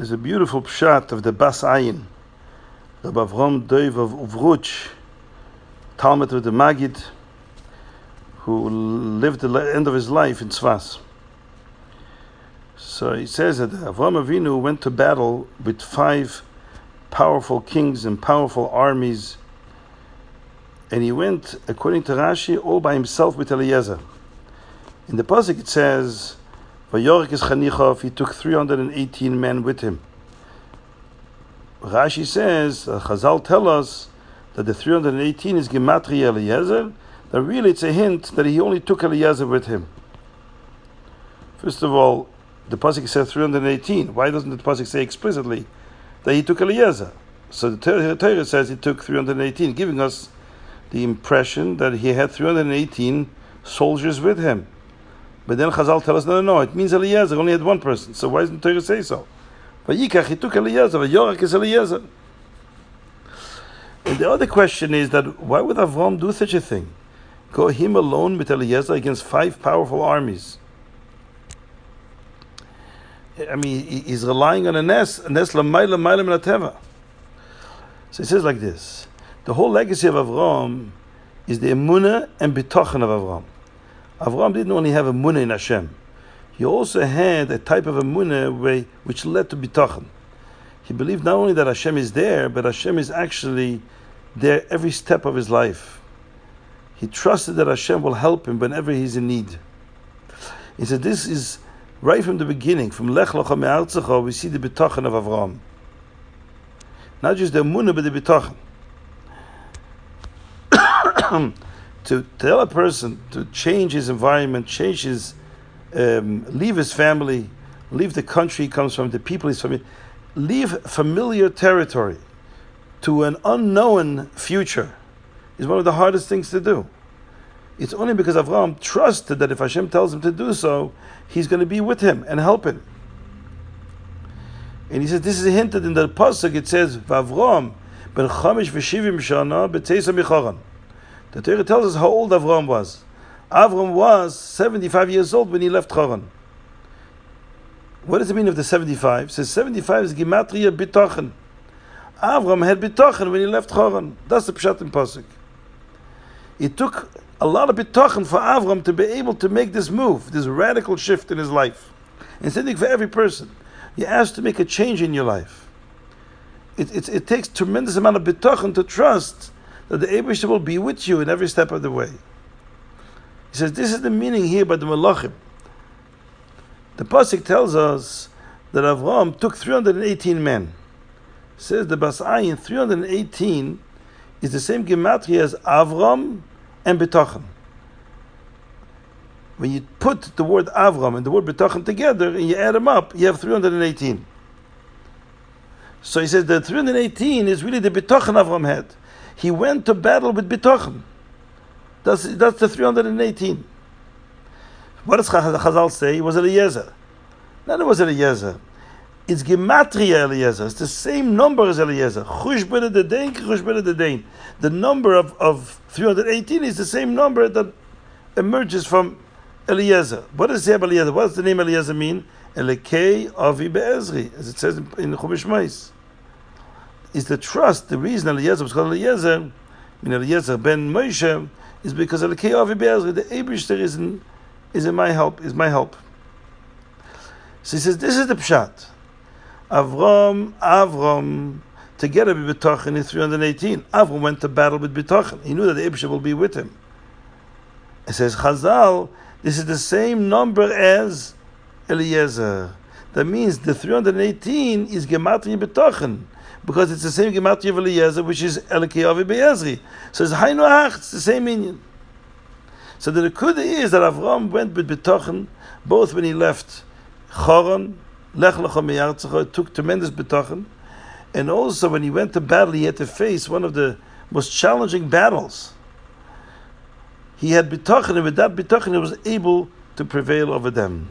There's a beautiful pshat of the Bas Ayin, Rabbi Avram Doiv of Uvruch, Talmid of the Magid, who lived the end of his life in Tzvas. So he says that Avram Avinu went to battle with five powerful kings and powerful armies, and he went, according to Rashi, all by himself with Eliezer. In the pasuk it says, "Vayorik is Chanichov." He took three hundred and eighteen men with him. Rashi says, uh, Chazal tell us that the 318 is Gematria Eliezer, that really it's a hint that he only took Eliezer with him. First of all, the Pasuk says 318. Why doesn't the Pasuk say explicitly that he took Eliezer? So the Torah says he took 318, giving us the impression that he had 318 soldiers with him. But then Chazal tell us, no, no, no, it means Eliezer only had one person. So why doesn't Torah say so? Vayikach, he took Eliezer, Vayorak is Eliezer. And the other question is that why would Avram do such a thing? Go him alone with Eliezer against five powerful armies. I mean, he's relying on a nes, a nes lamayla mayla minateva. So he says like this: the whole legacy of Avram is the emunah and bitochen of Avram. Avram didn't only have a emunah in Hashem; he also had a type of emunah which led to bitochen. He believed not only that Hashem is there, but Hashem is actually there every step of his life. He trusted that Hashem will help him whenever he's in need. He said, This is right from the beginning, from Lech Lecha Me'artzecha, we see the bitochen of Avram. Not just the emunah, but the bitochen. to tell a person to change his environment, change his, um, leave his family, leave the country he comes from, the people he's from, leave familiar territory to an unknown future is one of the hardest things to do. It's only because Avram trusted that if Hashem tells him to do so, he's going to be with him and help him. And he says, this is hinted in the pasuk. It says, "Vavram ben chamish v'shivim shana b'teisa micharan." The Torah tells us how old Avram was. Avram was 75 years old when he left Charan. What does it mean of the 75? It says 75 is Gematria Bitochen. Avram had Bitochen when he left Charan. That's the Pshat in Pasuk. It took a lot of Bitochen for Avram to be able to make this move, this radical shift in his life. And same for every person. You're asked to make a change in your life. It, it, it takes tremendous amount of Bitochen to trust that the Abishah will be with you in every step of the way. He says this is the meaning here by the Malachim. The pasuk tells us that Avram took 318 men. says the Bas Ayin 318 is the same gematria as Avram and Betochen. When you put the word Avram and the word Betochen together and you add them up, you have 318. So he says that 318 is really the Betochen Avram had. He went to battle with Bitochen. That's, that's the 318. What does Chazal say? It was Eliezer. Not it was Eliezer. It's Gematria Eliezer. It's the same number as Eliezer. Chushbene de Dein, Chushbene de Dein. The number of, of 318 is the same number that emerges from Eliezer. What does Eliezer? What does the name Eliezer mean? Elekei Avi Be'ezri, as it says in, in Chumash Mais is the trust. The reason Eliezer was called Eliezer, mean Eliezer ben Moshe, is because the Abishter is in, is in my help, is my help. So he says, this is the pshat. Avram, Avram, together with B'tachin in 318. Avram went to battle with B'tachin. He knew that the will be with him. It says, Chazal, this is the same number as Eliezer. That means the 318 is Gematria B'tachin because it's the same gematria of Eliezer, which is Elikeyavi Be'ezri. So it's Hainu it's the same meaning. So the Nekuda is that Avram went with Betochen, both when he left Choron, Lech Lecha took tremendous Betochen, and also when he went to battle, he had to face one of the most challenging battles. He had Betochen, and with that Betochen, he was able to prevail over them.